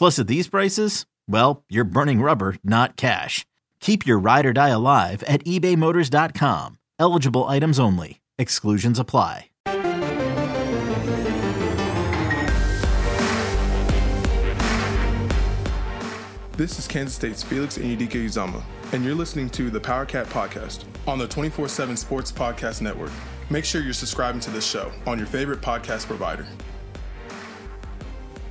Plus, at these prices, well, you're burning rubber, not cash. Keep your ride or die alive at ebaymotors.com. Eligible items only. Exclusions apply. This is Kansas State's Felix Enyedike Uzama, and you're listening to the Power Cat Podcast on the 24 7 Sports Podcast Network. Make sure you're subscribing to this show on your favorite podcast provider.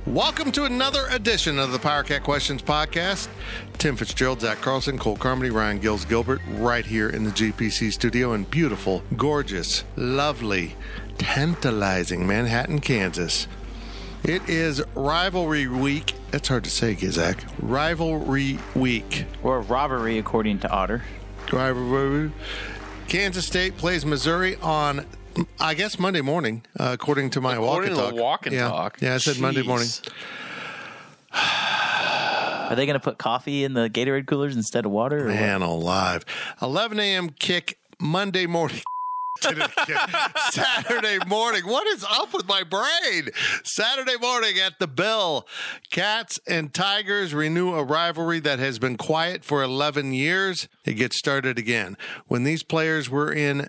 Welcome to another edition of the Power Cat Questions Podcast. Tim Fitzgerald, Zach Carlson, Cole Carmody, Ryan Gills Gilbert, right here in the GPC studio in beautiful, gorgeous, lovely, tantalizing Manhattan, Kansas. It is rivalry week. That's hard to say, Zach. Rivalry week. Or robbery, according to Otter. Rivalry. Kansas State plays Missouri on I guess Monday morning, uh, according to my according walk and to talk. walk and yeah. talk. Yeah, I said Monday morning. Are they going to put coffee in the Gatorade coolers instead of water? Or what? Man alive. 11 a.m. kick Monday morning. Saturday morning. What is up with my brain? Saturday morning at the Bill. Cats and Tigers renew a rivalry that has been quiet for 11 years. It gets started again. When these players were in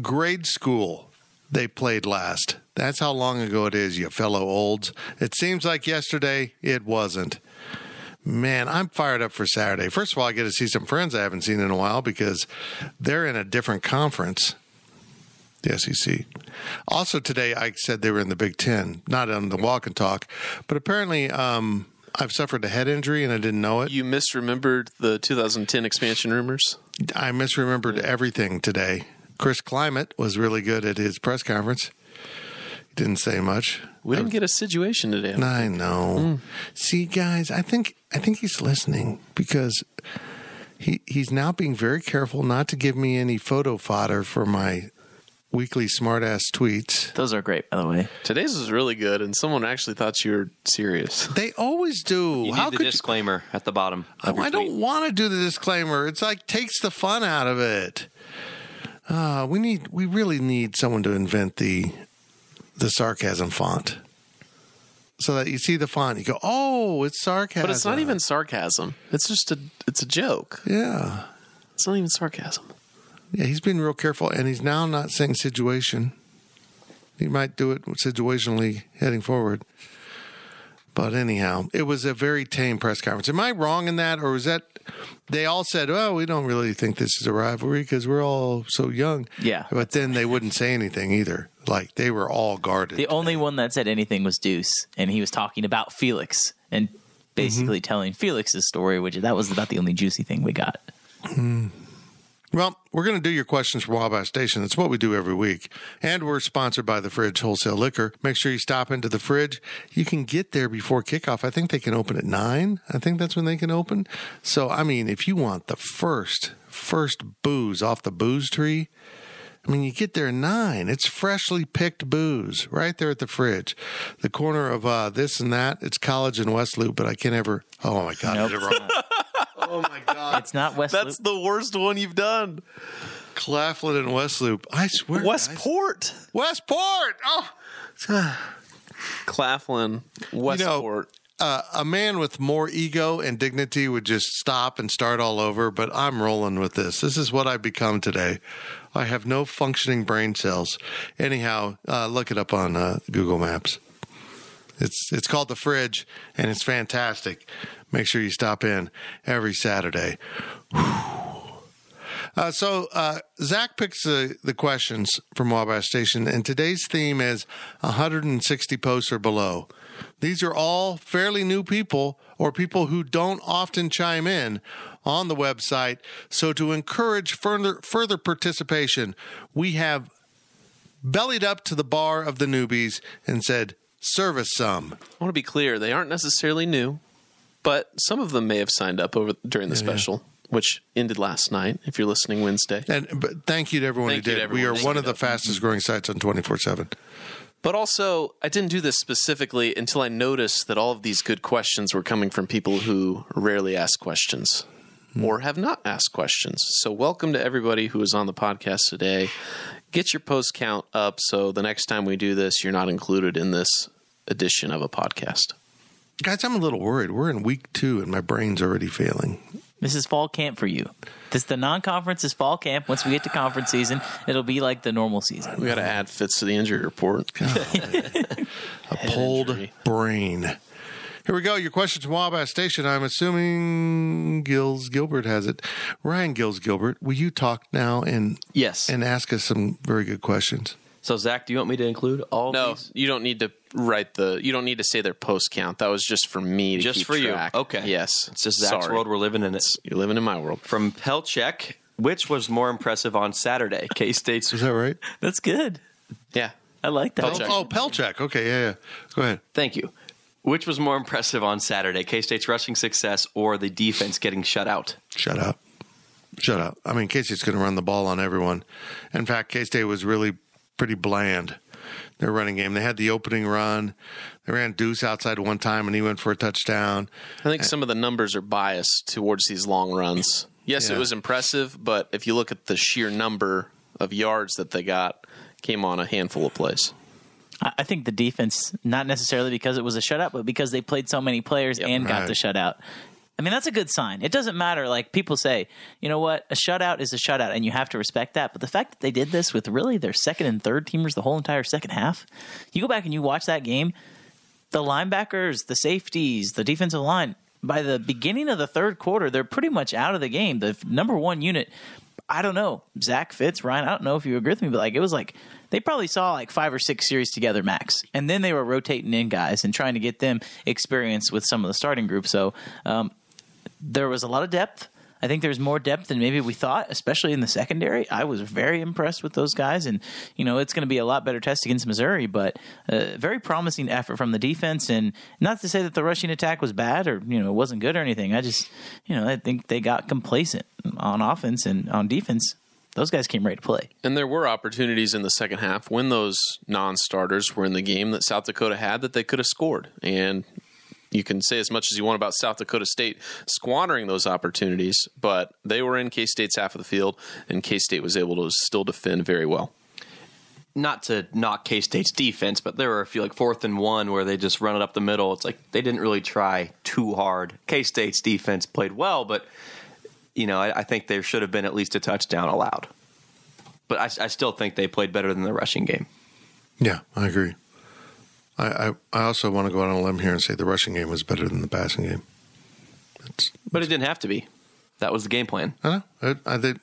grade school, they played last. That's how long ago it is, you fellow olds. It seems like yesterday. It wasn't. Man, I'm fired up for Saturday. First of all, I get to see some friends I haven't seen in a while because they're in a different conference, the SEC. Also, today I said they were in the Big Ten, not on the walk and talk, but apparently um, I've suffered a head injury and I didn't know it. You misremembered the 2010 expansion rumors. I misremembered everything today. Chris Klieman was really good at his press conference. He didn't say much. We didn't get a situation today. I know. Hmm. See, guys, I think I think he's listening because he he's now being very careful not to give me any photo fodder for my weekly smartass tweets. Those are great, by the way. Today's was really good, and someone actually thought you were serious. They always do. You How need the could disclaimer at the bottom. I, your I don't want to do the disclaimer. It's like takes the fun out of it. Uh, we need we really need someone to invent the the sarcasm font. So that you see the font, you go, "Oh, it's sarcasm." But it's not even sarcasm. It's just a it's a joke. Yeah, It's not even sarcasm. yeah. He's been real careful, and he's now not saying situation. He might do it situationally heading forward. But anyhow, it was a very tame press conference. Am I wrong in that, or was that they all said, "Oh, we don't really think this is a rivalry because we're all so young." Yeah. but then they wouldn't say anything either. Like they were all guarded. The only one that said anything was Deuce, and he was talking about Felix and basically mm-hmm. telling Felix's story, which that was about the only juicy thing we got. Hmm. Well, we're going to do your questions from Wabash Station. That's what we do every week. And we're sponsored by the Fridge Wholesale Liquor. Make sure you stop into the fridge. You can get there before kickoff. I think they can open at nine. I think that's when they can open. So, I mean, if you want the first, first booze off the booze tree, I mean, you get there at nine. It's freshly picked booze right there at the fridge. The corner of uh, this and that. It's College and West Loop, but I can't ever. Oh my God, I Nope, Oh my God. It's not West That's Loop. the worst one you've done. Claflin and West Loop. I swear. guys. Westport. Westport. Oh, Claflin. Westport. uh, a man with more ego and dignity would just stop and start all over, but I'm rolling with this. This is what I've become today. I have no functioning brain cells. Anyhow, uh, look it up on uh, Google Maps. It's it's called the Fridge, and it's fantastic. Make sure you stop in every Saturday. Uh, so uh, Zach picks the, the questions from Wabash Station, and today's theme is 160 posts or below. These are all fairly new people or people who don't often chime in on the website. So to encourage further further participation, we have bellied up to the bar of the newbies and said, "Service some." I want to be clear. They aren't necessarily new, but some of them may have signed up over during the special, which ended last night. If you're listening Wednesday, And but thank you to everyone Thank who did. we are one of the up. fastest mm-hmm. growing sites on 24 seven. But also, I didn't do this specifically until I noticed that all of these good questions were coming from people who rarely ask questions hmm. or have not asked questions. So, welcome to everybody who is on the podcast today. Get your post count up so the next time we do this, you're not included in this edition of a podcast. Guys, I'm a little worried. We're in week two, and my brain's already failing. This is fall camp for you. This the non-conference is fall camp. Once we get to conference season, it'll be like the normal season. We got to add fits to the injury report. A pulled injury. brain. Here we go. Your question from Wabash Station. I'm assuming Gills Gilbert has it. Ryan Gills Gilbert, will you talk now and Yes. and ask us some very good questions? So Zach, do you want me to include all of No, these? you don't need to write the. You don't need to say their post count. That was just for me to Just keep for you. Okay. Yes. It's just Zach's Sorry. world. We're living in it. You're living in my world. From Pelchek, which was more impressive on Saturday? K State's. Is that right? That's good. Yeah. I like that. Pelchek. Oh, Pelchek. Okay, yeah, yeah. Go ahead. Thank you. Which was more impressive on Saturday? K State's rushing success or the defense getting shut out? Shut up. Shut up. I mean, K State's going to run the ball on everyone. In fact, K State was really pretty bland. Their running game. They had the opening run. They ran Deuce outside one time, and he went for a touchdown. I think some of the numbers are biased towards these long runs. Yes, Yeah. it was impressive, but if you look at the sheer number of yards that they got, came on a handful of plays. I I think the defense, not necessarily because it was a shutout, but because they played so many players and got Right. the shutout. I mean, that's a good sign. It doesn't matter. Like people say, you know what? A shutout is a shutout, and you have to respect that. But the fact that they did this with really their second and third teamers the whole entire second half, you go back and you watch that game, the linebackers, the safeties, the defensive line, by the beginning of the third quarter, they're pretty much out of the game. The number one unit, I don't know, Zach Fitz, Ryan, I don't know if you agree with me, but like it was like they probably saw like five or six series together max. And then they were rotating in guys and trying to get them experience with some of the starting group. So um, there was a lot of depth. I think there's more depth than maybe we thought, especially in the secondary. I was very impressed with those guys, and you know it's going to be a lot better test against Missouri. But uh, very promising effort from the defense, and not to say that the rushing attack was bad or you know it wasn't good or anything. I just you know I think they got complacent on offense and on defense. Those guys came ready to play. And there were opportunities in the second half when those non starters were in the game that South Dakota had that they could have scored. And you can say as much as you want about South Dakota State squandering those opportunities, but they were in K State's half of the field, and K State was able to still defend very well. Not to knock K State's defense, but there were a few like fourth and one where they just run it up the middle. It's like they didn't really try too hard. K State's defense played well, but you know I, I think there should have been at least a touchdown allowed. But I, I still think they played better than the rushing game. Yeah, I agree. I, I, I also want to go out on a limb here and say the rushing game was better than the passing game. But it didn't have to be. That was the game plan. I know. I, I, they,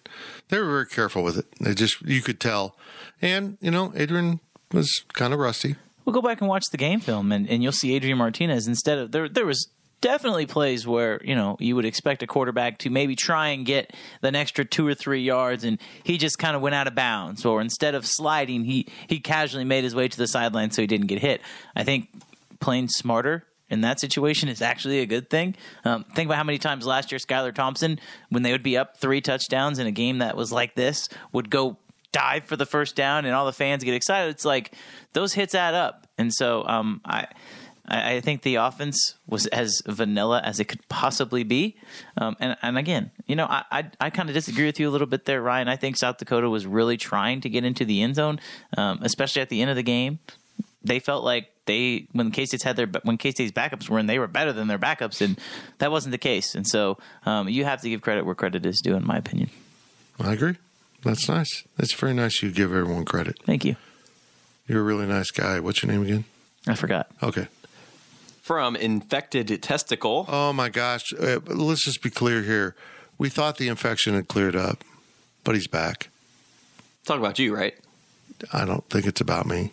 they were very careful with it. They just, you could tell. And, you know, Adrian was kind of rusty. Well, go back and watch the game film, and, and you'll see Adrian Martinez instead of there. There was definitely plays where you know you would expect a quarterback to maybe try and get an extra two or three yards, and he just kind of went out of bounds. Or instead of sliding, he he casually made his way to the sideline so he didn't get hit. I think playing smarter in that situation is actually a good thing. Um, think about how many times last year Skylar Thompson, when they would be up three touchdowns in a game that was like this, would go dive for the first down and all the fans get excited. It's like those hits add up. And so um, I I, I think the offense was as vanilla as it could possibly be. Um, and, and again, you know, I, I, I kind of disagree with you a little bit there, Ryan. I think South Dakota was really trying to get into the end zone, um, especially at the end of the game. They felt like they when K State's had their when K State's backups were in, they were better than their backups, and that wasn't the case. And so um, you have to give credit where credit is due, in my opinion. I agree. That's nice. That's very nice. You give everyone credit. Thank you. You're a really nice guy. What's your name again? I forgot. Okay. From infected testicle. Oh my gosh. Uh, let's just be clear here. We thought the infection had cleared up, but he's back. Talk about you, right? I don't think it's about me.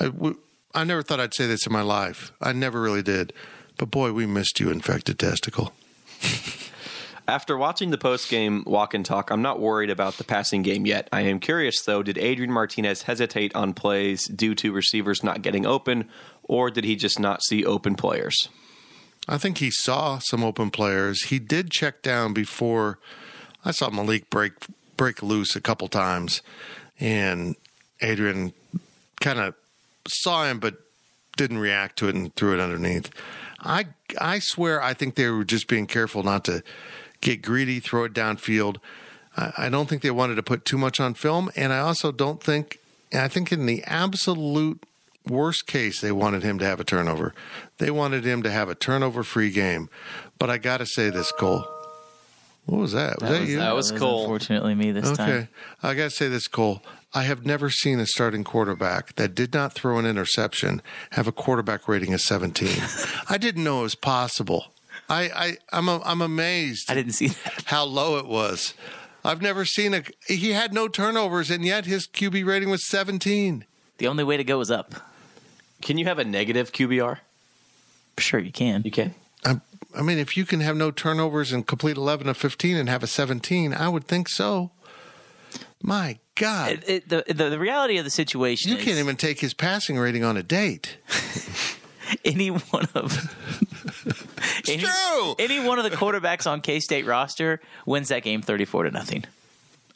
I, w- I never thought I'd say this in my life. I never really did. But boy, we missed you, infected testicle. After watching the post game walk and talk, I'm not worried about the passing game yet. I am curious, though, did Adrian Martinez hesitate on plays due to receivers not getting open, or did he just not see open players? I think he saw some open players. He did check down before. I saw Malik break break loose a couple times, and Adrian kind of saw him but didn't react to it and threw it underneath. I I swear I think they were just being careful not to get greedy, throw it downfield. I, I don't think they wanted to put too much on film, and I also don't think. I think in the absolute worst case, they wanted him to have a turnover. They wanted him to have a turnover free game. But I got to say this, Cole. What was that? Was that, you? that was Cole. Unfortunately, me this time. Okay. I got to say this, Cole. I have never seen a starting quarterback that did not throw an interception have a quarterback rating of 17. I didn't know it was possible. I, I, I'm, a, I'm amazed I didn't see that. how low it was. I've never seen a. He had no turnovers, and yet his QB rating was 17. The only way to go is up. Can you have a negative QBR? Sure, you can. You can. I, I mean, if you can have no turnovers and complete 11 of 15 and have a 17, I would think so. My God. It, it, the, the the reality of the situation you is can't even take his passing rating on a date. any one of any, true. any one of the quarterbacks on K State roster wins that game thirty four to nothing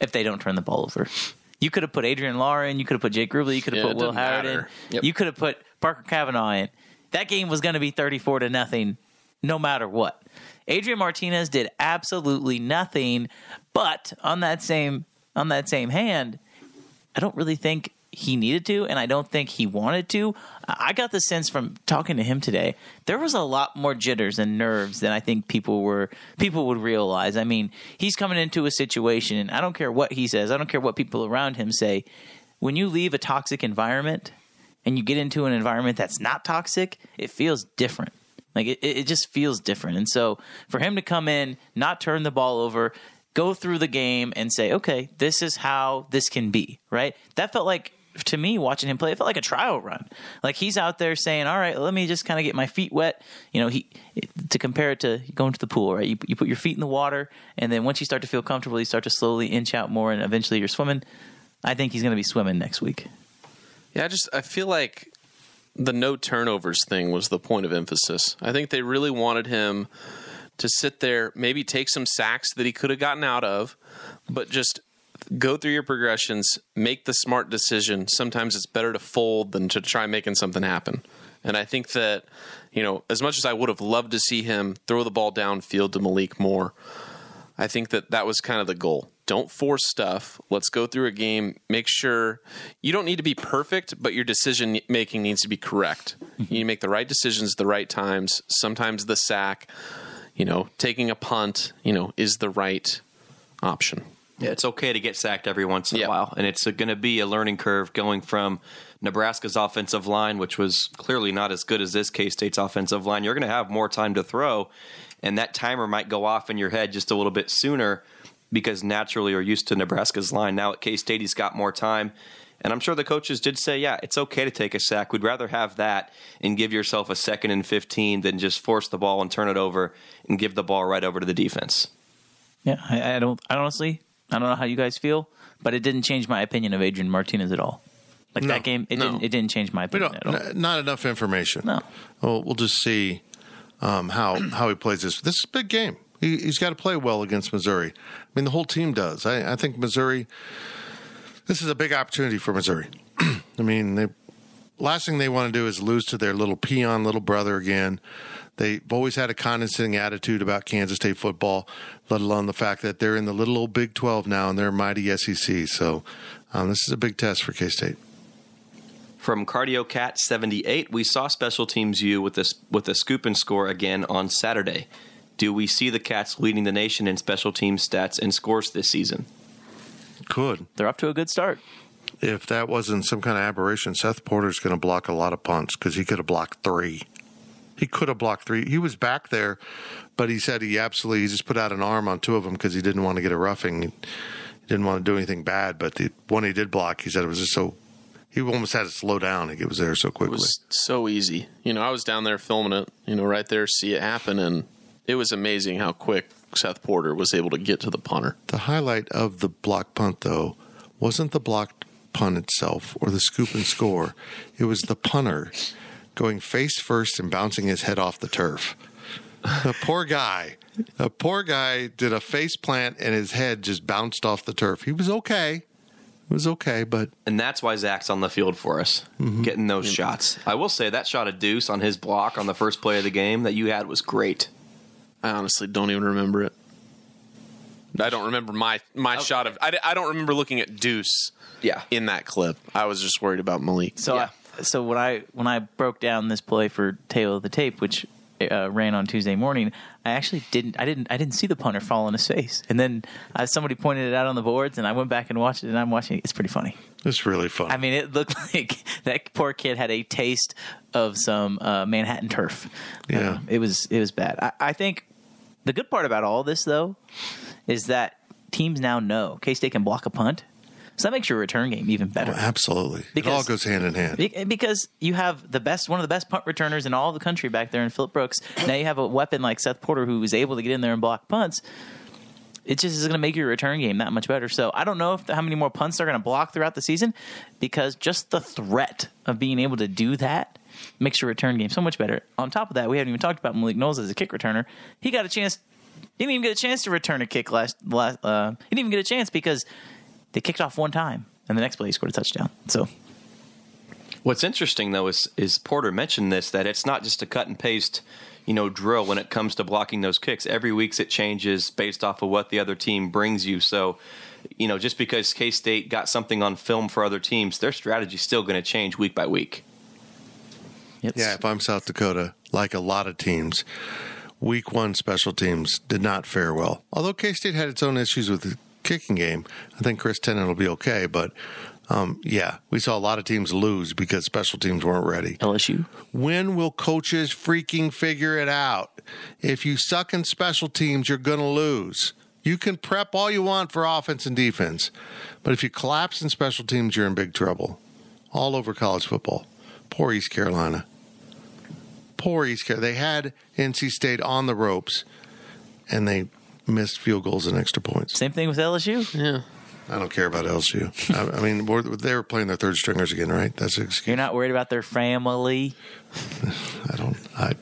if they don't turn the ball over. You could have put Adrian Law in, you could have put Jake Rubley, you could have Yeah, put Will didn't Howard in. Yep. you could have put Parker Kavanaugh in. That game was going to be thirty four to nothing, no matter what. Adrian Martinez did absolutely nothing, but on that same on that same hand, I don't really think he needed to, and I don't think he wanted to. I got the sense from talking to him today, there was a lot more jitters and nerves than I think people were people would realize. I mean, he's coming into a situation, and I don't care what he says, I don't care what people around him say. When you leave a toxic environment and you get into an environment that's not toxic, it feels different. Like it, it just feels different. And so for him to come in, not turn the ball over, go through the game and say, okay, this is how this can be, right? That felt like to me watching him play, it felt like a trial run. Like he's out there saying, all right, let me just kind of get my feet wet. You know, he to compare it to going to the pool, right? You, you put your feet in the water, and then once you start to feel comfortable, you start to slowly inch out more, and eventually you're swimming. I think he's going to be swimming next week. Yeah, I just I feel like the no turnovers thing was the point of emphasis. I think they really wanted him to sit there, maybe take some sacks that he could have gotten out of, but just go through your progressions, make the smart decision. Sometimes it's better to fold than to try making something happen. And I think that, you know, as much as I would have loved to see him throw the ball downfield to Malik Moore, I think that that was kind of the goal. Don't force stuff. Let's go through a game. Make sure you don't need to be perfect, but your decision making needs to be correct. You need to make the right decisions at the right times. Sometimes the sack, you know, taking a punt, you know, is the right option. Yeah, it's okay to get sacked every once in Yeah. a while, and it's going to be a learning curve going from Nebraska's offensive line, which was clearly not as good as this K State's offensive line. You're going to have more time to throw, and that timer might go off in your head just a little bit sooner because naturally you're used to Nebraska's line. Now at K State, he's got more time. And I'm sure the coaches did say, yeah, it's okay to take a sack. We'd rather have that and give yourself a second and 15 than just force the ball and turn it over and give the ball right over to the defense. Yeah, I, I don't. I honestly, I don't know how you guys feel, but it didn't change my opinion of Adrian Martinez at all. Like No, that game, it no. didn't. It didn't change my opinion at all. n- not enough information. No. Well, we'll just see um, how how he plays this. This is a big game. He, he's got to play well against Missouri. I mean, the whole team does. I, I think Missouri. This is a big opportunity for Missouri. I mean, they last thing they want to do is lose to their little peon little brother again. They've always had a condescending attitude about Kansas State football, let alone the fact that they're in the little old Big 12 now and they're mighty SEC. So um, this is a big test for K State. From Cardio Cat 78, we saw Special Teams U with this with a scoop and score again on Saturday. Do we see the Cats leading the nation in special team stats and scores this season? Could. They're up to a good start. If that wasn't some kind of aberration, Seth Porter's going to block a lot of punts because he could have blocked three. He could have blocked three. He was back there, but he said he absolutely he just put out an arm on two of them because he didn't want to get a roughing. He didn't want to do anything bad. But the one he did block, he said it was just so. He almost had to slow down. It was there so quickly. It was so easy. You know, I was down there filming it, you know, right there, see it happen, and it was amazing how quick Seth Porter was able to get to the punter. The highlight of the block punt, though, wasn't the blocked punt itself or the scoop and score. It was the punter going face first and bouncing his head off the turf. The poor guy. The poor guy did a face plant and his head just bounced off the turf. He was okay. It was okay, but And that's why Zach's on the field for us, mm-hmm. getting those shots. I will say that shot of Deuce on his block on the first play of the game that you had was great. I honestly don't even remember it. I don't remember my my shot of. I, I don't remember looking at Deuce Yeah. in that clip. I was just worried about Malik. So, Yeah. I, so when I when I broke down this play for Tail of the Tape, which uh, ran on Tuesday morning, I actually didn't I didn't I didn't see the punter fall on his face, and then uh, somebody pointed it out on the boards, and I went back and watched it, and I'm watching it. It's pretty funny. it's really fun. I mean, it looked like that poor kid had a taste of some uh, Manhattan turf. Yeah. Um, it was it was bad. I, I think the good part about all this though is that teams now know K State can block a punt, so that makes your return game even oh, better. Oh, absolutely. it Because- all goes hand in hand. Because you have the best, one of the best punt returners in all the country back there in Phillip Brooks. Now you have a weapon like Seth Porter who is able to get in there and block punts. It just is going to make your return game that much better. So I don't know if how many more punts they're going to block throughout the season, because just the threat of being able to do that makes your return game so much better. On top of that, we haven't even talked about Malik Knowles as a kick returner. He got a chance. He didn't even get a chance to return a kick last. last uh, he didn't even get a chance because they kicked off one time, and the next play he scored a touchdown. So What's interesting though is is Porter mentioned this that it's not just a cut and paste, you know, drill when it comes to blocking those kicks. Every week it changes based off of what the other team brings you. So, you know, just because K State got something on film for other teams, their strategy's still going to change week by week. It's, Yeah, if I'm South Dakota, like a lot of teams, week one special teams did not fare well. Although K State had its own issues with the kicking game, I think Chris Tennant will be okay. But um, yeah, we saw a lot of teams lose because special teams weren't ready. LSU. When will coaches freaking figure it out? If you suck in special teams, you're going to lose. You can prep all you want for offense and defense, but if you collapse in special teams, you're in big trouble. All over college football. Poor East Carolina. Poor East Carolina. They had NC State on the ropes, and they missed field goals and extra points. Same thing with LSU. Yeah. I don't care about LSU. I, I mean, they were playing their third stringers again, right? That's an excuse. You're not worried about their family. I don't. I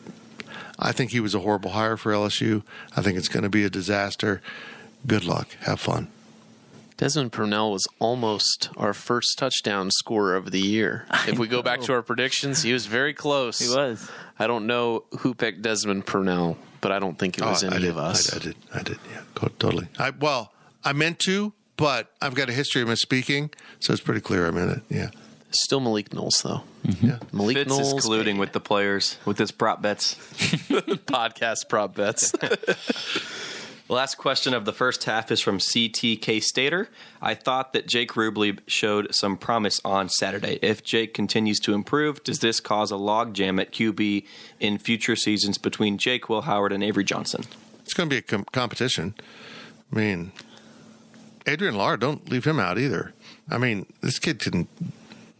I think he was a horrible hire for LSU. I think it's going to be a disaster. Good luck. Have fun. Desmond Purnell was almost our first touchdown scorer of the year. If we go back to our predictions, he was very close. He was. I don't know who picked Desmond Purnell, but I don't think it was Oh, I any did. of us. I, I did. I did. Yeah, totally. I well, I meant to, but I've got a history of misspeaking, so it's pretty clear I meant it. Yeah. Still Malik Knowles though. Mm-hmm. Yeah. Malik Fitz Knowles is colluding with the players with his prop bets. podcast prop bets. Last question of the first half is from CTK Stater. I thought that Jake Rubley showed some promise on Saturday. If Jake continues to improve, does this cause a logjam at QB in future seasons between Jake, Will Howard, and Avery Johnson? It's going to be a com- competition. I mean, Adrian Lar, don't leave him out either. I mean, this kid can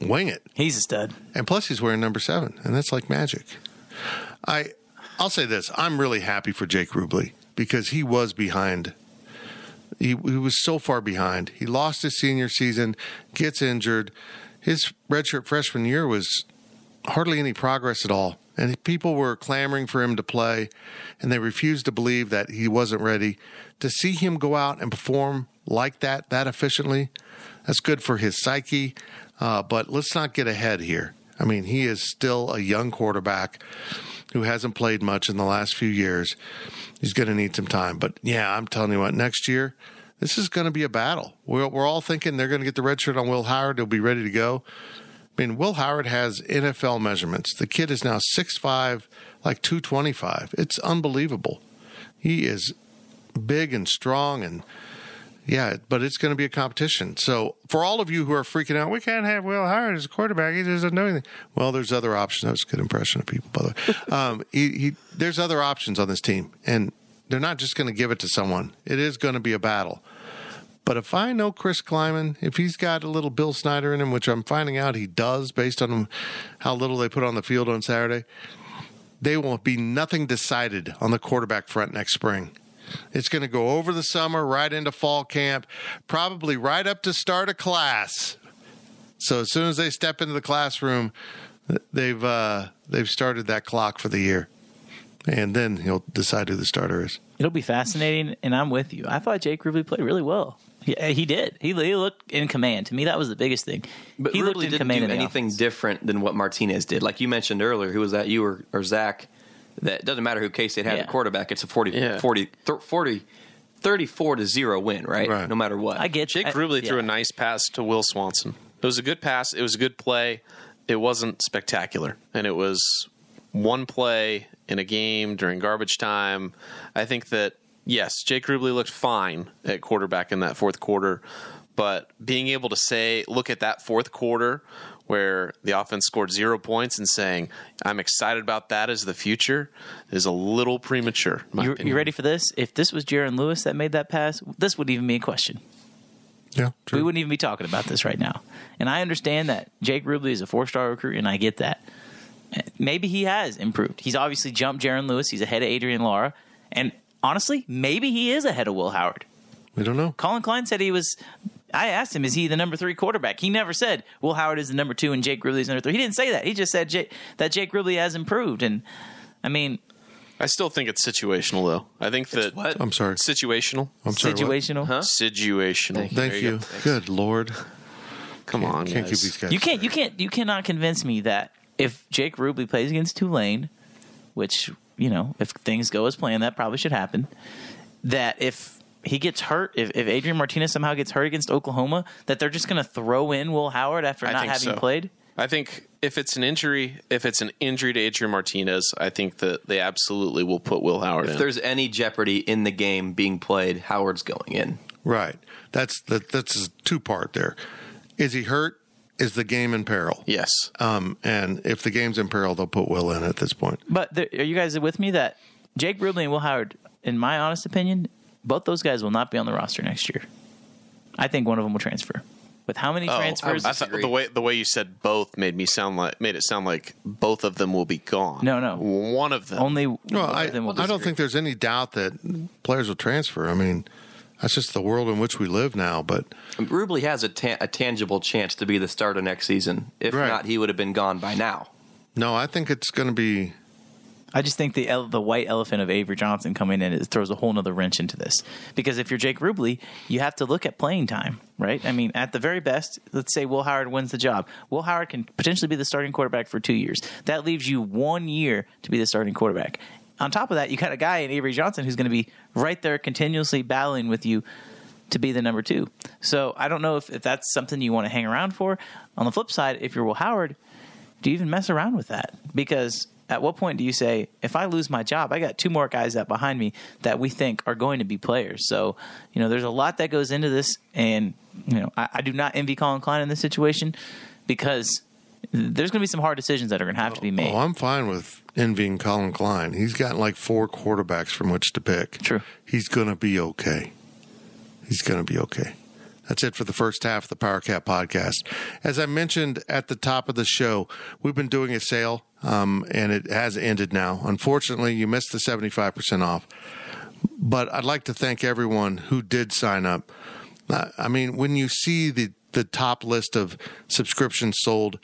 wing it. He's a stud. And plus, he's wearing number seven, and that's like magic. I, I'll say this: I'm really happy for Jake Rubley because he was behind. He, he was so far behind. He lost his senior season, gets injured. His redshirt freshman year was hardly any progress at all, and people were clamoring for him to play, and they refused to believe that he wasn't ready. To see him go out and perform like that, that efficiently, that's good for his psyche. Uh, but let's not get ahead here. I mean, he is still a young quarterback who hasn't played much in the last few years. He's going to need some time. But yeah, I'm telling you what, next year, this is going to be a battle. We're, we're all thinking they're going to get the red shirt on Will Howard. He'll be ready to go. I mean, Will Howard has NFL measurements. The kid is now 6'5, like 225. It's unbelievable. He is big and strong and yeah, but it's going to be a competition. So for all of you who are freaking out, we can't have Will Howard as a quarterback. He doesn't know anything. Well, there's other options. That was a good impression of people, by the way. Um, he, he, there's other options on this team, and they're not just going to give it to someone. It is going to be a battle. But if I know Chris Klieman, if he's got a little Bill Snyder in him, which I'm finding out he does based on how little they put on the field on Saturday, they will be nothing decided on the quarterback front next spring. It's going to go over the summer, right into fall camp, probably right up to start a class. So as soon as they step into the classroom, they've uh, they've started that clock for the year, and then he'll decide who the starter is. It'll be fascinating, and I'm with you. I thought Jake Rubley played really well. He, he did. He, he looked in command. To me, that was the biggest thing. But he Rubley looked in didn't command do of the anything offense. different than what Martinez did. Like you mentioned earlier, who was that? You or, or Zach? That it doesn't matter who K State had Yeah. at quarterback. It's a 40, Yeah. 40, thir- 40 34 to zero win, right? Right. No matter what. I get Jake I- Rubley threw a nice pass to Will Swanson. It was a good pass. It was a good play. It wasn't spectacular, and it was one play in a game during garbage time. I think that yes, Jake Rubley looked fine at quarterback in that fourth quarter, but being able to say, look at that fourth quarter where the offense scored zero points and saying, I'm excited about that as the future is a little premature. You, you ready for this? If this was Jaron Lewis that made that pass, this wouldn't even be a question. Yeah, We wouldn't even be talking about this right now. And I understand that Jake Rubley is a four star recruit, and I get that. Maybe he has improved. He's obviously jumped Jaron Lewis. He's ahead of Adrian Lara. And honestly, maybe he is ahead of Will Howard. We don't know. Collin Klein said he was. I asked him, is he the number three quarterback? He never said Will Howard is the number two and Jake Rubley is number three. He didn't say that. He just said Jake, that Jake Rubley has improved. And I mean, I still think it's situational, though. I think that what? I'm sorry. situational. I'm sorry. what? situational. Huh? Situational. Thank There you. go. Good lord. Come on, Can't guys. keep these guys. You can't. You can't. You cannot convince me that if Jake Rubley plays against Tulane, which you know, if things go as planned, that probably should happen. That if he gets hurt, if, if Adrian Martinez somehow gets hurt against Oklahoma, that they're just going to throw in Will Howard after I not having so. played. I think if it's an injury, if it's an injury to Adrian Martinez, I think that they absolutely will put Will Howard if in. there's any jeopardy in the game being played, Howard's going in. Right. That's that, that's a two part there. Is he hurt? Is the game in peril? yes. Um, and if the game's in peril, they'll put Will in at this point. But there, are you guys with me that Jake Rubley and Will Howard, in my honest opinion, both those guys will not be on the roster next year. I think one of them will transfer. With how many Oh, transfers? I thought the way the way you said both made me sound like made it sound like both of them will be gone. No, no. one of them. only Well, one I, of them will I don't think there's any doubt that players will transfer. I mean, that's just the world in which we live now. But Rubley has a, ta- a tangible chance to be the starter next season. If Right. not, he would have been gone by now. no, I think it's going to be. I just think the ele- the white elephant of Avery Johnson coming in it throws a whole nother wrench into this. Because if you're Jake Rubley, you have to look at playing time, right? I mean, at the very best, let's say Will Howard wins the job. Will Howard can potentially be the starting quarterback for two years. That leaves you one year to be the starting quarterback. On top of that, you got a guy in Avery Johnson who's going to be right there continuously battling with you to be the number two. So I don't know if, if that's something you want to hang around for. On the flip side, if you're Will Howard, do you even mess around with that? Because at what point do you say, if I lose my job, I got two more guys that behind me that we think are going to be players? So, you know, there's a lot that goes into this, and you know, I, I do not envy Collin Klein in this situation because there's going to be some hard decisions that are going to have to be made. Oh, I'm fine with envying Collin Klein. He's got like four quarterbacks from which to pick. True. He's going to be okay. He's going to be okay. That's it for the first half of the Power Cat podcast. As I mentioned at the top of the show, we've been doing a sale, um, and it has ended now. Unfortunately, you missed the 75% off. But I'd like to thank everyone who did sign up. I I mean, when you see the, the top list of subscriptions sold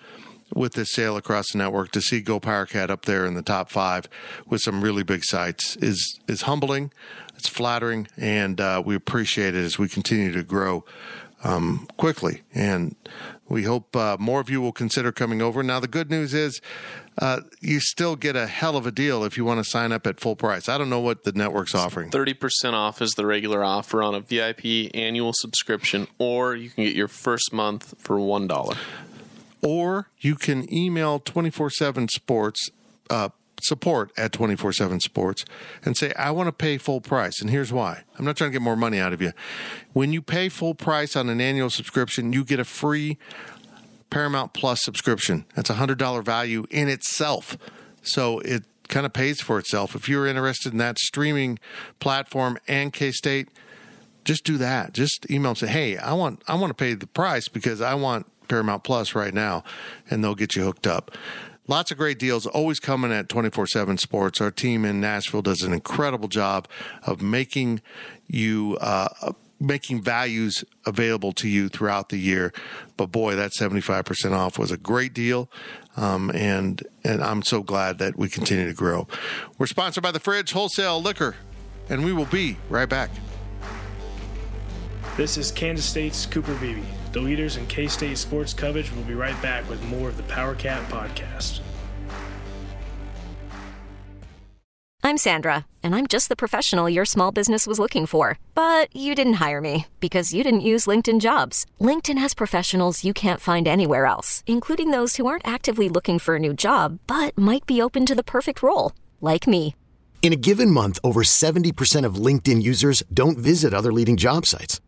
with this sale across the network, to see Go Power Cat up there in the top five with some really big sites is is humbling. It's flattering, and uh, we appreciate it as we continue to grow um, quickly. And We hope uh, more of you will consider coming over. Now, the good news is uh, you still get a hell of a deal if you want to sign up at full price. I don't know what the network's offering. 30% off is the regular offer on a VIP annual subscription, or you can get your first month for $1. Or you can email 24-7 sports uh, support at 24-7 sports and say i want to pay full price and here's why. I'm not trying to get more money out of you. When you pay full price on an annual subscription you get a free paramount plus subscription. That's a $100 value in itself. So it kind of pays for itself. If you're interested in that streaming platform and k-state just do that. Just email and say, "Hey, I want I want to pay the price because I want Paramount Plus right now," and they'll get you hooked up. Lots of great deals always coming at 24/7 Sports. Our team in Nashville does an incredible job of making you uh, making values available to you throughout the year. But boy, that 75% off was a great deal. Um, and and I'm so glad that we continue to grow. We're sponsored by the Fridge Wholesale Liquor, and we will be right back. This is Kansas State's Cooper Beebe. The leaders in K State sports coverage will be right back with more of the Power Cat podcast. I'm Sandra, and I'm just the professional your small business was looking for. But you didn't hire me because you didn't use LinkedIn jobs. LinkedIn has professionals you can't find anywhere else, including those who aren't actively looking for a new job but might be open to the perfect role, like me. In a given month, over 70% of LinkedIn users don't visit other leading job sites.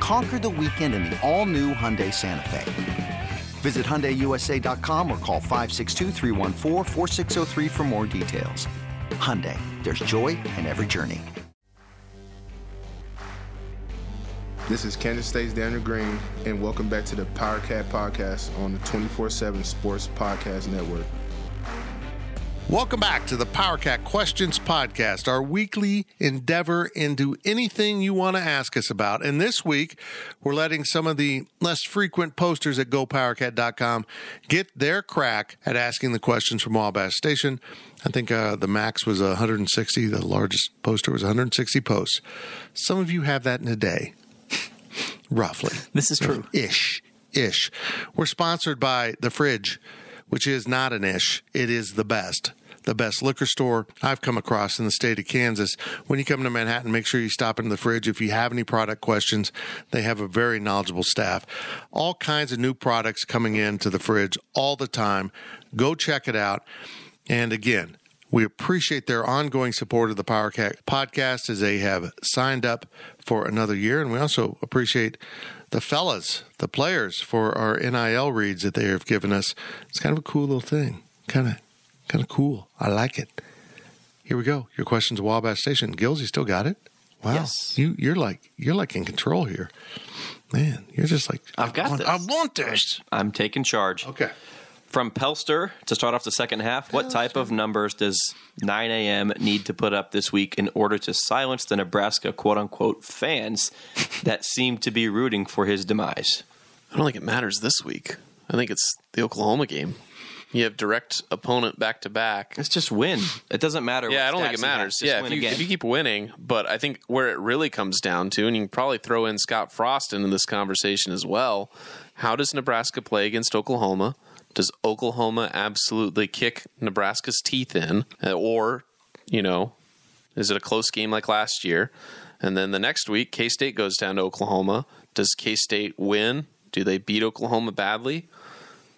Conquer the weekend in the all-new Hyundai Santa Fe. Visit HyundaiUSA.com or call 562-314-4603 for more details. Hyundai, there's joy in every journey. This is Kansas State's Daniel Green, and welcome back to the Power Cat Podcast on the 24 7 Sports Podcast Network. Welcome back to the PowerCat Questions Podcast, our weekly endeavor into anything you want to ask us about. And this week, we're letting some of the less frequent posters at gopowercat.com get their crack at asking the questions from Wabash Station. I think uh, the max was 160, the largest poster was 160 posts. Some of you have that in a day, roughly. This is true. Ish. Ish. We're sponsored by The Fridge, which is not an ish, it is the best the best liquor store I've come across in the state of Kansas. When you come to Manhattan, make sure you stop into the fridge. If you have any product questions, they have a very knowledgeable staff. All kinds of new products coming into the fridge all the time. Go check it out. And again, we appreciate their ongoing support of the PowerCat podcast as they have signed up for another year. And we also appreciate the fellas, the players, for our NIL reads that they have given us. It's kind of a cool little thing. Kind of kind of cool. I like it. Here we go. Your question's Wabash Station. Gills, you still got it? Wow. Yes. You you're like you're like in control here. Man, you're just like I've got I want, this. I want this. I'm taking charge. Okay. From Pelster to start off the second half, what type of numbers does 9 a.m. need to put up this week in order to silence the Nebraska quote unquote fans that seem to be rooting for his demise? I don't think it matters this week. I think it's the Oklahoma game. You have direct opponent back to back. It's just win. It doesn't matter. Yeah, I don't think it stats he has, matters. just Yeah, if you, if you keep winning, but I think where it really comes down to, and you can probably throw in Scott Frost into this conversation as well. How does Nebraska play against Oklahoma? Does Oklahoma absolutely kick Nebraska's teeth in, Uh, or you know, is it a close game like last year? And then the next week, K State goes down to Oklahoma. Does K State win? Do they beat Oklahoma badly?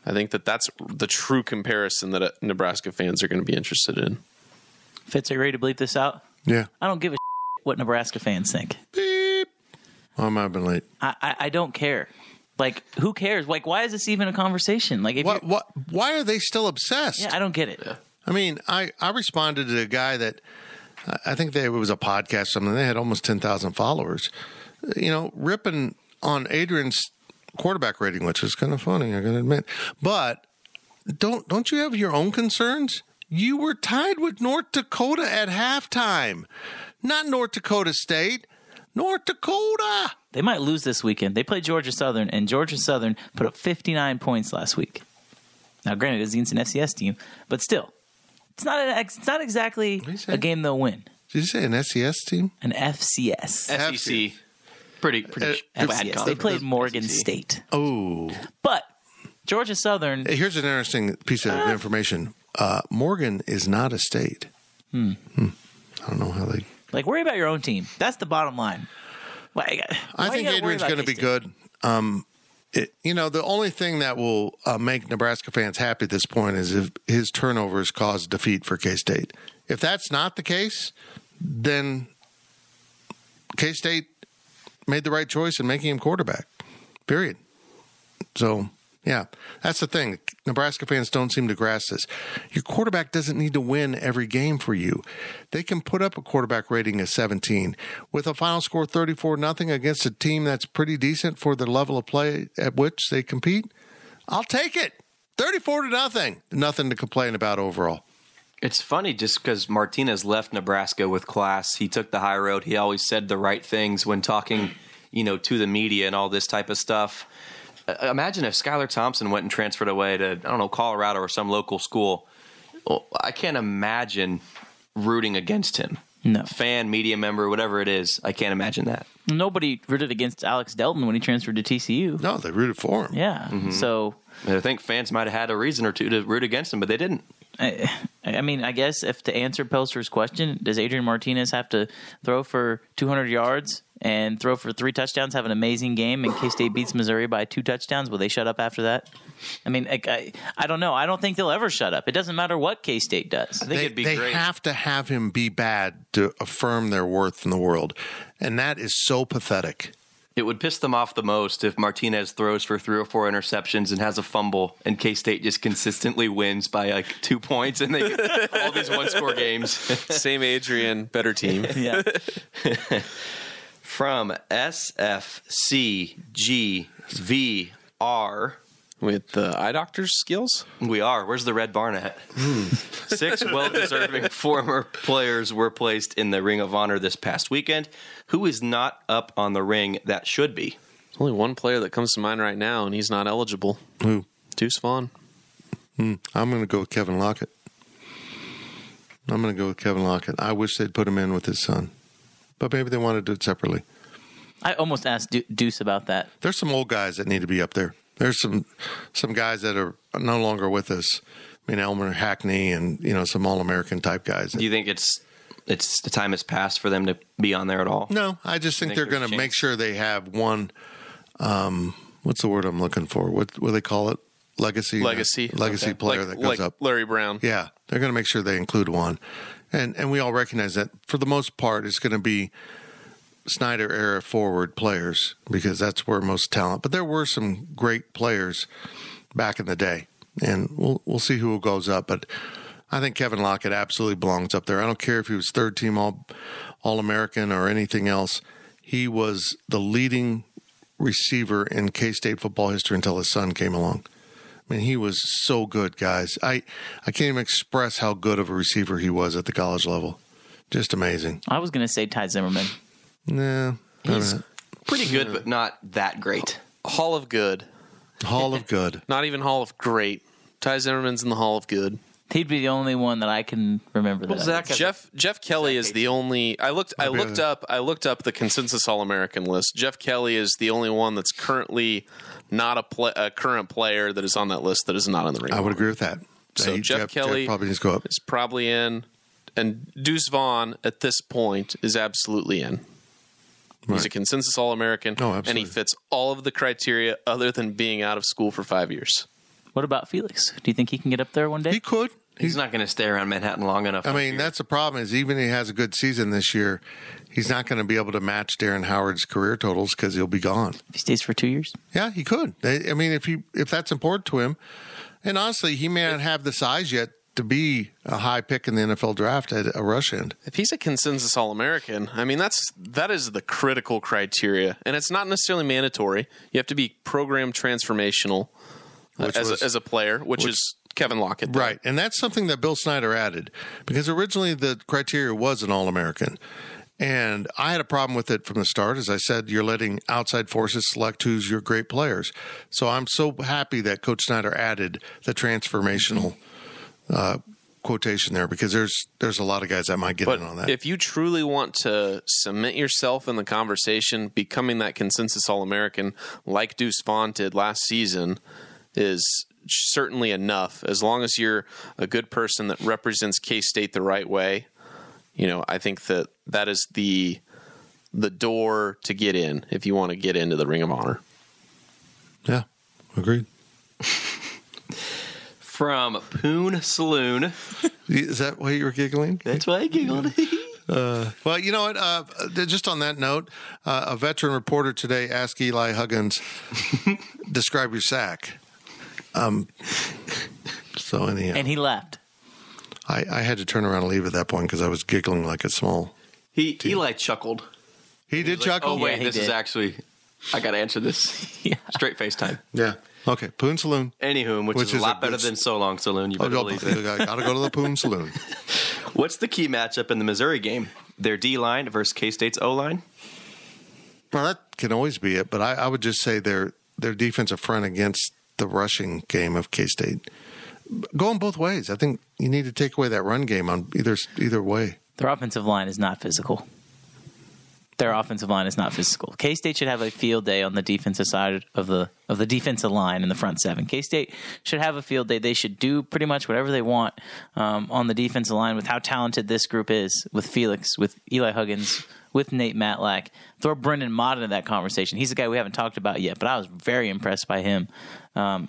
I think that that's the true comparison that uh, Nebraska fans are going to be interested in. Fitz, are you ready to bleep this out? Yeah. I don't give a what Nebraska fans think. Beep. I might have been late. I, I, I don't care. Like, who cares? Like, why is this even a conversation? Like, if What what why are they still obsessed? yeah, I don't get it. I mean, I, I responded to a guy that I- I think they, it was a podcast, or something. They had almost 10,000 followers, you know, ripping on Adrian's quarterback rating, which is kind of funny, I got to admit. But don't don't you have your own concerns? You were tied with North Dakota at halftime, not North Dakota State, North Dakota. They might lose this weekend. They played Georgia Southern, and Georgia Southern put up 59 points last week. Now, granted, it's against an FCS team, but still, it's not an, it's not exactly a game they'll win. Did you say an SES team? An FCS. SEC, E pretty pretty Uh, bad FCS. They played Morgan SEC. State, Oh, but Georgia Southern. Here's an interesting piece of information. Uh, Morgan is not a state. Hmm. I don't know how they. Like, worry about your own team. That's the bottom line. Why, I think Adrian's going to be good. Um, it, you know, the only thing that will uh, make Nebraska fans happy at this point is if his turnovers cause defeat for K State. If that's not the case, then K State made the right choice in making him quarterback. Period. So, yeah, that's the thing. Nebraska fans don't seem to grasp this. Your quarterback doesn't need to win every game for you. They can put up a quarterback rating of 17 with a final score 34 nothing against a team that's pretty decent for the level of play at which they compete. I'll take it. 34 to nothing. Nothing to complain about overall. It's funny just because Martinez left Nebraska with class. He took the high road. He always said the right things when talking, you know, to the media and all this type of stuff. Uh, imagine if Skylar Thompson went and transferred away to I don't know Colorado or some local school. Well, I can't imagine rooting against him. No. Fan, media member, whatever it is, I can't imagine that. Nobody rooted against Alex Delton when he transferred to TCU. No, they rooted for him. Yeah. So, I think fans might have had a reason or two to root against him, but they didn't. I, I mean, I guess if to answer Pelster's question, does Adrian Martinez have to throw for 200 yards and throw for three touchdowns, have an amazing game, and K State beats Missouri by two touchdowns? Will they shut up after that? I mean, I, I, I don't know. I don't think they'll ever shut up. It doesn't matter what K State does. I think They, it'd be they great. have to have him be bad to affirm their worth in the world. And that is so pathetic. It would piss them off the most if Martinez throws for three or four interceptions and has a fumble, and K State just consistently wins by like two points, and they get all these one score games. Same Adrian, better team. Yeah. From SFCGVR, With the eye doctor's skills? we are. Where's the red barn at? Hmm. Six well deserving former players were placed in the Ring of Honor this past weekend. Who is not up on the ring that should be? There's only one player that comes to mind right now, and he's not eligible. Who? Deuce Vaughn. Hmm. I'm going to go with Kevin Lockett. I'm going to go with Kevin Lockett. I wish they'd put him in with his son, but maybe they want to do it separately. I almost asked Deuce about that. There's some old guys that need to be up there. There's some some guys that are no longer with us. I mean, Elmer Hackney and you know some All American type guys. Do you think it's it's the time has passed for them to be on there at all? No, I just think, think they're there's going to make sure they have one. Um, what's the word I'm looking for? What what do they call it? Legacy. Legacy. Legacy Okay. player like, that goes like up. Larry Brown. Yeah, they're going to make sure they include one, and and we all recognize that for the most part, it's going to be Snyder era forward players because that's where most talent. But there were some great players back in the day, and we'll we'll see who goes up. But I think Kevin Lockett absolutely belongs up there. I don't care if he was third team all all American or anything else. He was the leading receiver in K State football history until his son came along. I mean, he was so good, guys. I I can't even express how good of a receiver he was at the college level. Just amazing. I was going to say Ty Zimmerman. Nah, He's pretty good, but not that great. Hall of Good. Hall of Good. Not even Hall of Great. Ty Zimmerman's in the Hall of Good. He'd be the only one that I can remember. That I Zach has Jeff Jeff Kelly is the only I looked I Maybe looked I- up I looked up the consensus All American list. Jeff Kelly is the only one that's currently not a, pla a current player that is on that list that is not in the ring. I would agree with that. So He- Jeff, Kelly probably needs to go up. is probably in, and Deuce Vaughn at this point is absolutely in. He's a consensus All American, Oh, and he fits all of the criteria other than being out of school for five years. What about Felix? Do you think he can get up there one day? He could. He's not going to stay around Manhattan long enough. I mean, that's the problem. Is even if he has a good season this year, he's not going to be able to match Darren Howard's career totals because he'll be gone. if he stays for two years? Yeah, he could. I I mean, if he if that's important to him, and honestly, he may not have the size yet to be a high pick in the NFL draft at a rush end. If he's a consensus All American, I mean that's that is the critical criteria, and it's not necessarily mandatory. You have to be program transformational uh, Which as was- a, as a player, which, is Kevin Lockett. Right. And that's something that Bill Snyder added because originally the criteria was an All American. And I had a problem with it from the start. As I said, you're letting outside forces select who's your great players. So I'm so happy that Coach Snyder added the transformational uh, quotation there because there's there's a lot of guys that might get But in on that. if you truly want to cement yourself in the conversation, becoming that consensus All American like Deuce Vaughn did last season is certainly enough. As long as you're a good person that represents K State the right way, you know, I think that that is the the door to get in if you want to get into the Ring of Honor. yeah, agreed. From Poon Saloon. Is that why you were giggling? That's why I giggled. Well, you know what? Uh, just on that note, uh, a veteran reporter today asked Eli Huggins, "Describe your sack." Um. So anyhow, And he left. I, I had to turn around and leave at that point because I was giggling like a small. he Eli chuckled. He did Like, chuckle. oh wait, he this is actually. I got to answer this. Yeah. Straight FaceTime. Yeah. Okay. Poon Saloon. Anywho, which, Which is a lot a better than So Long Saloon. You Oh, better no, believe you it. got to go to the Poon Saloon. What's the key matchup in the Missouri game? Their D line versus K State's O line. Well, that can always be it, but I, I would just say their their defensive front against the rushing game of K State going both ways. I think you need to take away that run game on either either way. Their offensive line is not physical. Their offensive line is not physical. K State should have a field day on the defensive side of the of the defensive line in the front seven. K State should have a field day. They should do pretty much whatever they want um, on the defensive line with how talented this group is with Felix, with Eli Huggins, with Nate Matlack. Throw Brendan Mott into that conversation. He's a guy we haven't talked about yet, but I was very impressed by him. Um,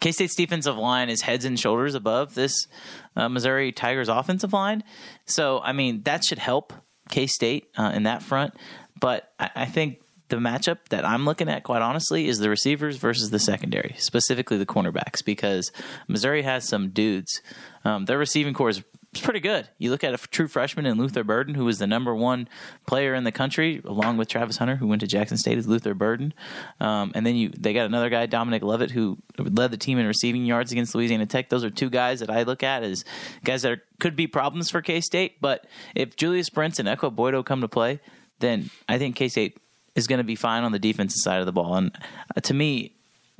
K State's defensive line is heads and shoulders above this uh, Missouri Tigers offensive line. So, I mean, that should help K State uh, in that front. But I, I think the matchup that I'm looking at, quite honestly, is the receivers versus the secondary, specifically the cornerbacks, because Missouri has some dudes. Um, their receiving corps is it's pretty good. You look at a true freshman in Luther Burden, who was the number one player in the country, along with Travis Hunter, who went to Jackson State as Luther Burden. Um, and then you they got another guy, Dominic Lovett, who led the team in receiving yards against Louisiana Tech. Those are two guys that I look at as guys that are, could be problems for K State. But if Julius Brents and Ekow Boye-Doe come to play, then I think K State is going to be fine on the defensive side of the ball. And uh, to me,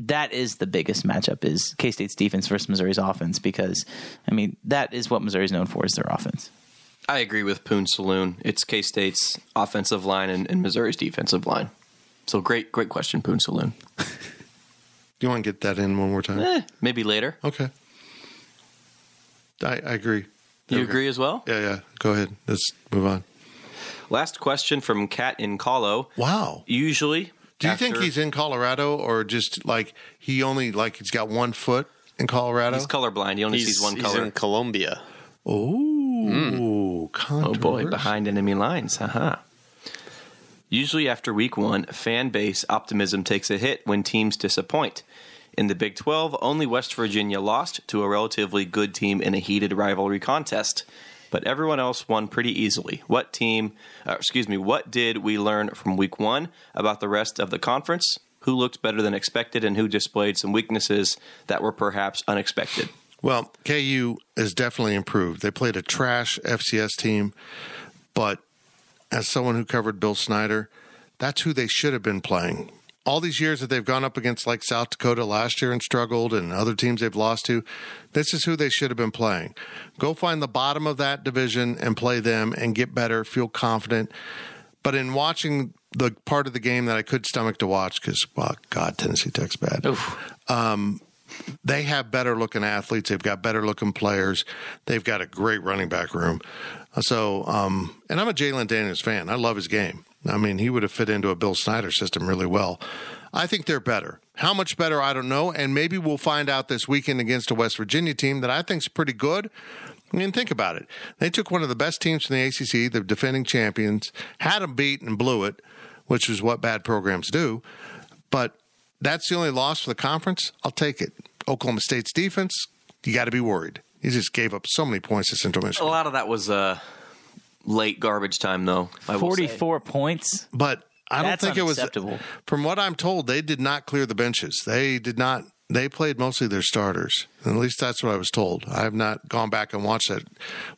that is the biggest matchup is K State's defense versus Missouri's offense because I mean that is what Missouri's known for is their offense. I agree with Poon Saloon. It's K State's offensive line and, and Missouri's defensive line. So great, great question, Poon Saloon. Do you want to get that in one more time? Eh, maybe later. Okay. I, I agree. You Okay. agree as well? Yeah, yeah. Go ahead. Let's move on. Last question from Kat in Colo. Wow. Usually, Do you think he's in Colorado or just like he only like he's got one foot in Colorado? he's colorblind? He only He's, sees one color. he's color. in Colombia. Ooh, Oh boy, behind enemy lines. Haha. Usually after week one, fan base optimism takes a hit when teams disappoint. In the Big 12, only West Virginia lost to a relatively good team in a heated rivalry contest, but everyone else won pretty easily. What team, uh, excuse me, what did we learn from week one about the rest of the conference? Who looked better than expected and who displayed some weaknesses that were perhaps unexpected? Well, KU has definitely improved. They played a trash FCS team, but as someone who covered Bill Snyder, that's who they should have been playing. All these years that they've gone up against like South Dakota last year and struggled and other teams they've lost to, this is who they should have been playing. Go find the bottom of that division and play them and get better, feel confident. But in watching the part of the game that I could stomach to watch, because, well, God, Tennessee Tech's bad they have better looking athletes. They've got better looking players. They've got a great running back room. So, um, and I'm a Jalon Daniels fan. I love his game. I mean, he would have fit into a Bill Snyder system really well. I think they're better. How much better, I don't know. And maybe we'll find out this weekend against a West Virginia team that I think is pretty good. I mean, think about it. They took one of the best teams in the ACC, the defending champions, had them beat and blew it, which is what bad programs do. But that's the only loss for the conference. I'll take it. Oklahoma State's defense, you got to be worried. He just gave up so many points to Central Michigan. A lot of that was uh, late garbage time, though. I will say. Forty-four points. But I don't That's think it was unacceptable. From what I'm told, they did not clear the benches. They did not they played mostly their starters. At least that's what I was told. I have not gone back and watched that.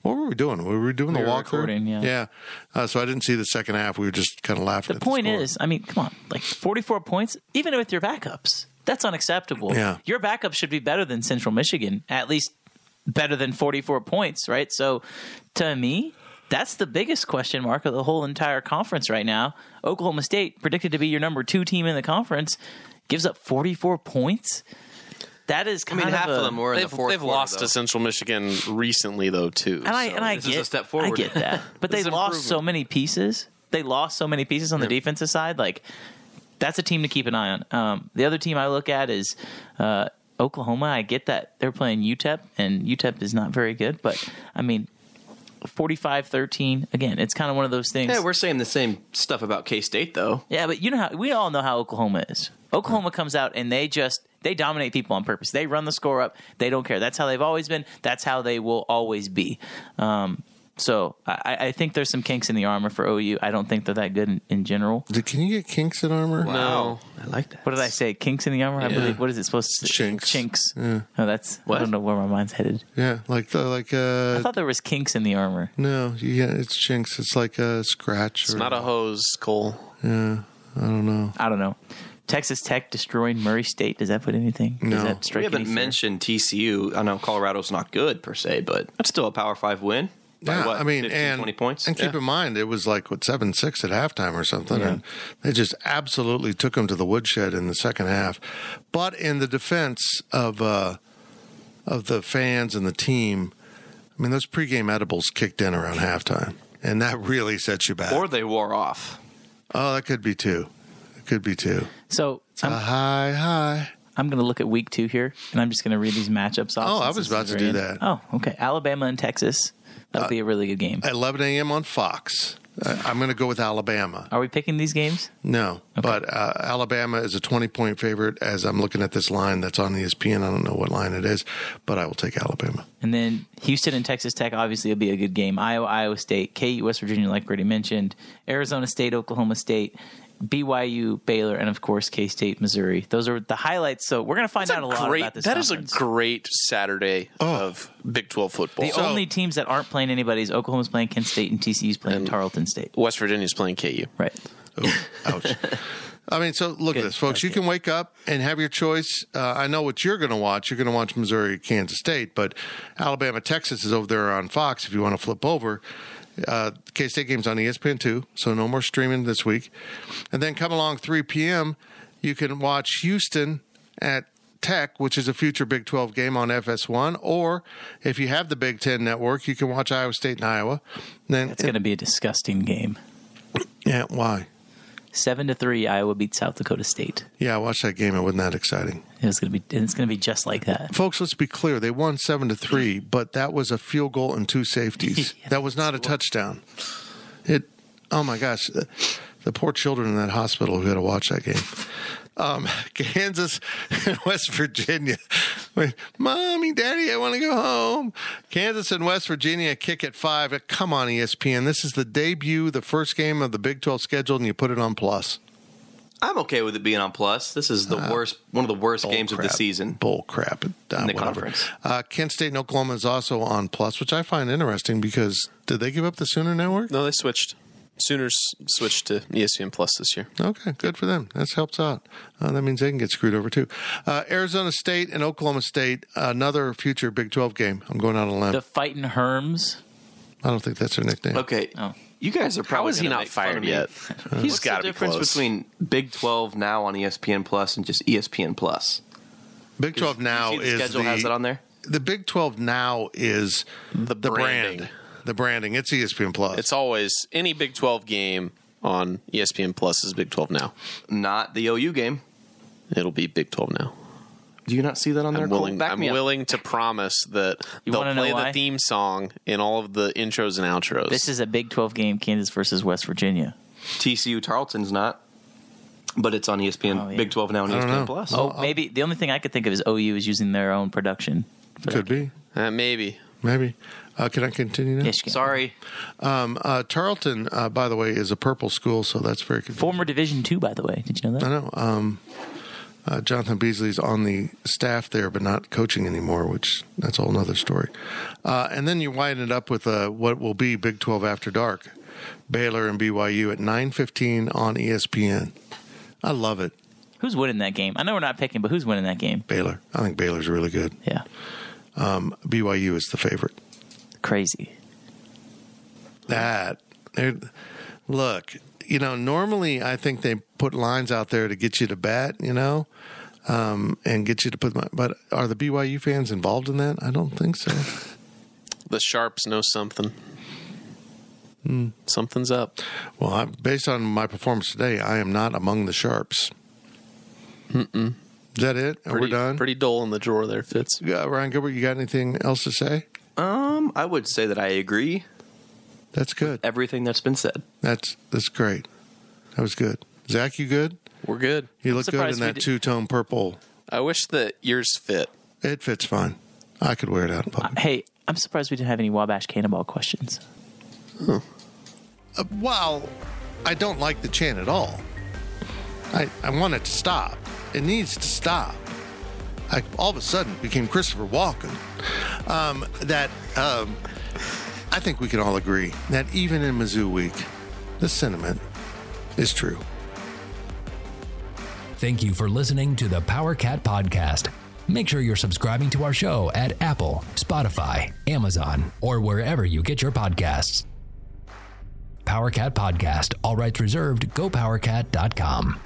What were we doing? We were we doing We the were walkthrough? recording, yeah. Yeah. Uh, so I didn't see the second half. We were just kind of laughing. The at point score. is, I mean, come on, like 44 points, even with your backups, that's unacceptable. Yeah. Your backup should be better than Central Michigan, at least better than 44 points, right? So to me, that's the biggest question mark of the whole entire conference right now. Oklahoma State, predicted to be your number two team in the conference, gives up 44 points. That is I mean, of half a, of them were in They've, the fourth they've quarter, lost though. to Central Michigan recently, though, too. And I so- and I this get is a step forward. I get that, but they This is lost so many pieces. They lost so many pieces on the defensive side. Like that's a team to keep an eye on. Um, the other team I look at is uh, Oklahoma. I get that they're playing UTEP, and UTEP is not very good. But I mean, 45-13, Again, it's kind of one of those things. Yeah, we're saying the same stuff about K State, though. Yeah, but you know how we all know how Oklahoma is. Oklahoma comes out and they just they dominate people on purpose. They run the score up. They don't care. That's how they've always been. That's how they will always be. Um, so I, I think there's some kinks in the armor for OU. I don't think they're that good in, in general. Did- Can you get kinks in armor? No. I like that. What did I say? Kinks in the armor? I believe. What is it supposed to? Chinks. Chinks. Oh, that's. I don't know where my mind's headed. Yeah, like the, like I uh thought there was kinks in the armor. no, yeah, it's chinks. It's like a scratch. It's or- not a hose, Cole. Yeah, I don't know. I don't know. Texas Tech destroying Murray State. Does that put anything? No. Does that strike We haven't any mentioned TCU. I know Colorado's not good per se, but that's still a Power Five win. By Yeah, what, I mean, 15, and 20 points. And keep Yeah. in mind, it was like what seven six at halftime or something, and they just absolutely took them to the woodshed in the second half. But in the defense of uh, of the fans and the team, I mean, those pregame edibles kicked in around halftime, and that really sets you back. or they wore off. oh, that could be two. It could be two. So A I'm, high high. I'm going to look at week two here, and I'm just going to read these matchups off. Oh, I was about to do end. that. Oh, okay. Alabama and Texas. That'll be a really good game. 11 a.m. on Fox. Uh, I'm going to go with Alabama. Are we picking these games? No, but uh, Alabama is a 20 point favorite as I'm looking at this line that's on ESPN. I don't know what line it is, but I will take Alabama. And then Houston and Texas Tech obviously will be a good game. Iowa, Iowa State, KU, West Virginia, like Brady mentioned, Arizona State, Oklahoma State, BYU, Baylor, and of course K State, Missouri. Those are the highlights. So we're going to find That's out a lot great, about this. That is a great Saturday of Big 12 football. The only teams that aren't playing anybody is Oklahoma's playing Kent State and TCU's playing And- Tarleton State. West Virginia's playing KU. Right. Ooh, ouch. I mean, so look at this, folks. You can wake up and have your choice. Uh, I know what you're going to watch. You're going to watch Missouri, Kansas State, but Alabama, Texas is over there on Fox if you want to flip over. Uh, K State game's on ESPN two, so no more streaming this week. And then come along 3 p.m. You can watch Houston at Tech, which is a future Big 12 game on FS1, or if you have the Big Ten network, you can watch Iowa State and Iowa. Then It's going to be a disgusting game. yeah, why? Seven to three, Iowa beat South Dakota State. Yeah, I watched that game. It wasn't that exciting. It's going to be. It's going to be just like that. Folks, let's be clear. They won seven to three, but that was a field goal and two safeties. Yeah, that was not a touchdown. It. Oh my gosh, the, the poor children in that hospital who had to watch that game. Um, Kansas and West Virginia. Wait, Mommy, Daddy, I want to go home. Kansas and West Virginia kick at five. Come on, ESPN. This is the debut, the first game of the Big 12 schedule, and you put it on plus. I'm okay with it being on plus. This is the worst, one of the worst Bull games of the season. Bull crap. Uh, In the whatever. conference. Uh, Kent State and Oklahoma is also on Plus, which I find interesting because did they give up the Sooner Network? No, they switched. Sooners switched to ESPN Plus this year. Okay, good for them. That helps out. Uh, that means they can get screwed over too. Uh, Arizona State and Oklahoma State, another future Big 12 game. I'm going out on a limb. The fighting Herms. I don't think that's their nickname. Okay, Oh. you guys are probably How is he not make fun of fired yet? He's What's got the to be difference close. between Big 12 now on ESPN Plus and just ESPN Plus? Big 12 now You see the is schedule the, has it on there. the Big 12 now is the, the branding. brand. The branding. It's ESPN Plus. It's always any Big 12 game on ESPN Plus is Big 12 now. Not the OU game. It'll be Big 12 now. Do you not see that on there? I'm Cole? willing. Back I'm me up. to promise that You they'll play the theme song in all of the intros and outros. This is a Big 12 game, Kansas versus West Virginia. TCU Tarleton's not, but it's on ESPN Oh, yeah. Big 12 now on ESPN know. Plus. Oh, maybe the only thing I could think of is OU is using their own production. Could that. be. uh, maybe. Maybe. Uh, can I continue now? Yes, you can. Sorry. Um, uh, Tarleton, uh, by the way, is a purple school, so that's very confusing. Former Division Two, by the way. Did you know that? I know. Um, Uh, Jonathan Beasley's on the staff there, but not coaching anymore, which that's a whole nother story. Uh, and then you wind it up with uh, what will be Big 12 After Dark, Baylor and BYU at 9.15 on ESPN. I love it. Who's winning that game? I know we're not picking, but who's winning that game? Baylor. I think Baylor's really good. Yeah, Um, BYU is the favorite. Crazy. That look, you know, normally I think they put lines out there to get you to bet, you know, um, and get you to put. My, but are the BYU fans involved in that? I don't think so. The Sharps know something. Hmm. Something's up. Well, I, based on my performance today, I am not among the sharps. Mm-mm. Is that it? Are Pretty, we done? Pretty dull in the drawer there, Fitz. Yeah, Ryan Gilbert, you got anything else to say? Um, I would say that I agree. That's good. Everything that's been said. That's that's great. That was good. Zach, you good? We're good. You look good in that two tone purple. I wish that yours fit. It fits fine. I could wear it out in public. Hey, I'm surprised we didn't have any Wabash Cannonball questions. Uh, well, I don't like the chant at all. I, I want it to stop. It needs to stop. I all of a sudden became Christopher Walken. Um, that um, I think we can all agree that even in Mizzou week, the sentiment is true. Thank you for listening to the Power Cat Podcast. Make sure you're subscribing to our show at Apple, Spotify, Amazon, or wherever you get your podcasts. Power Cat Podcast, all rights reserved, gopowercat.com.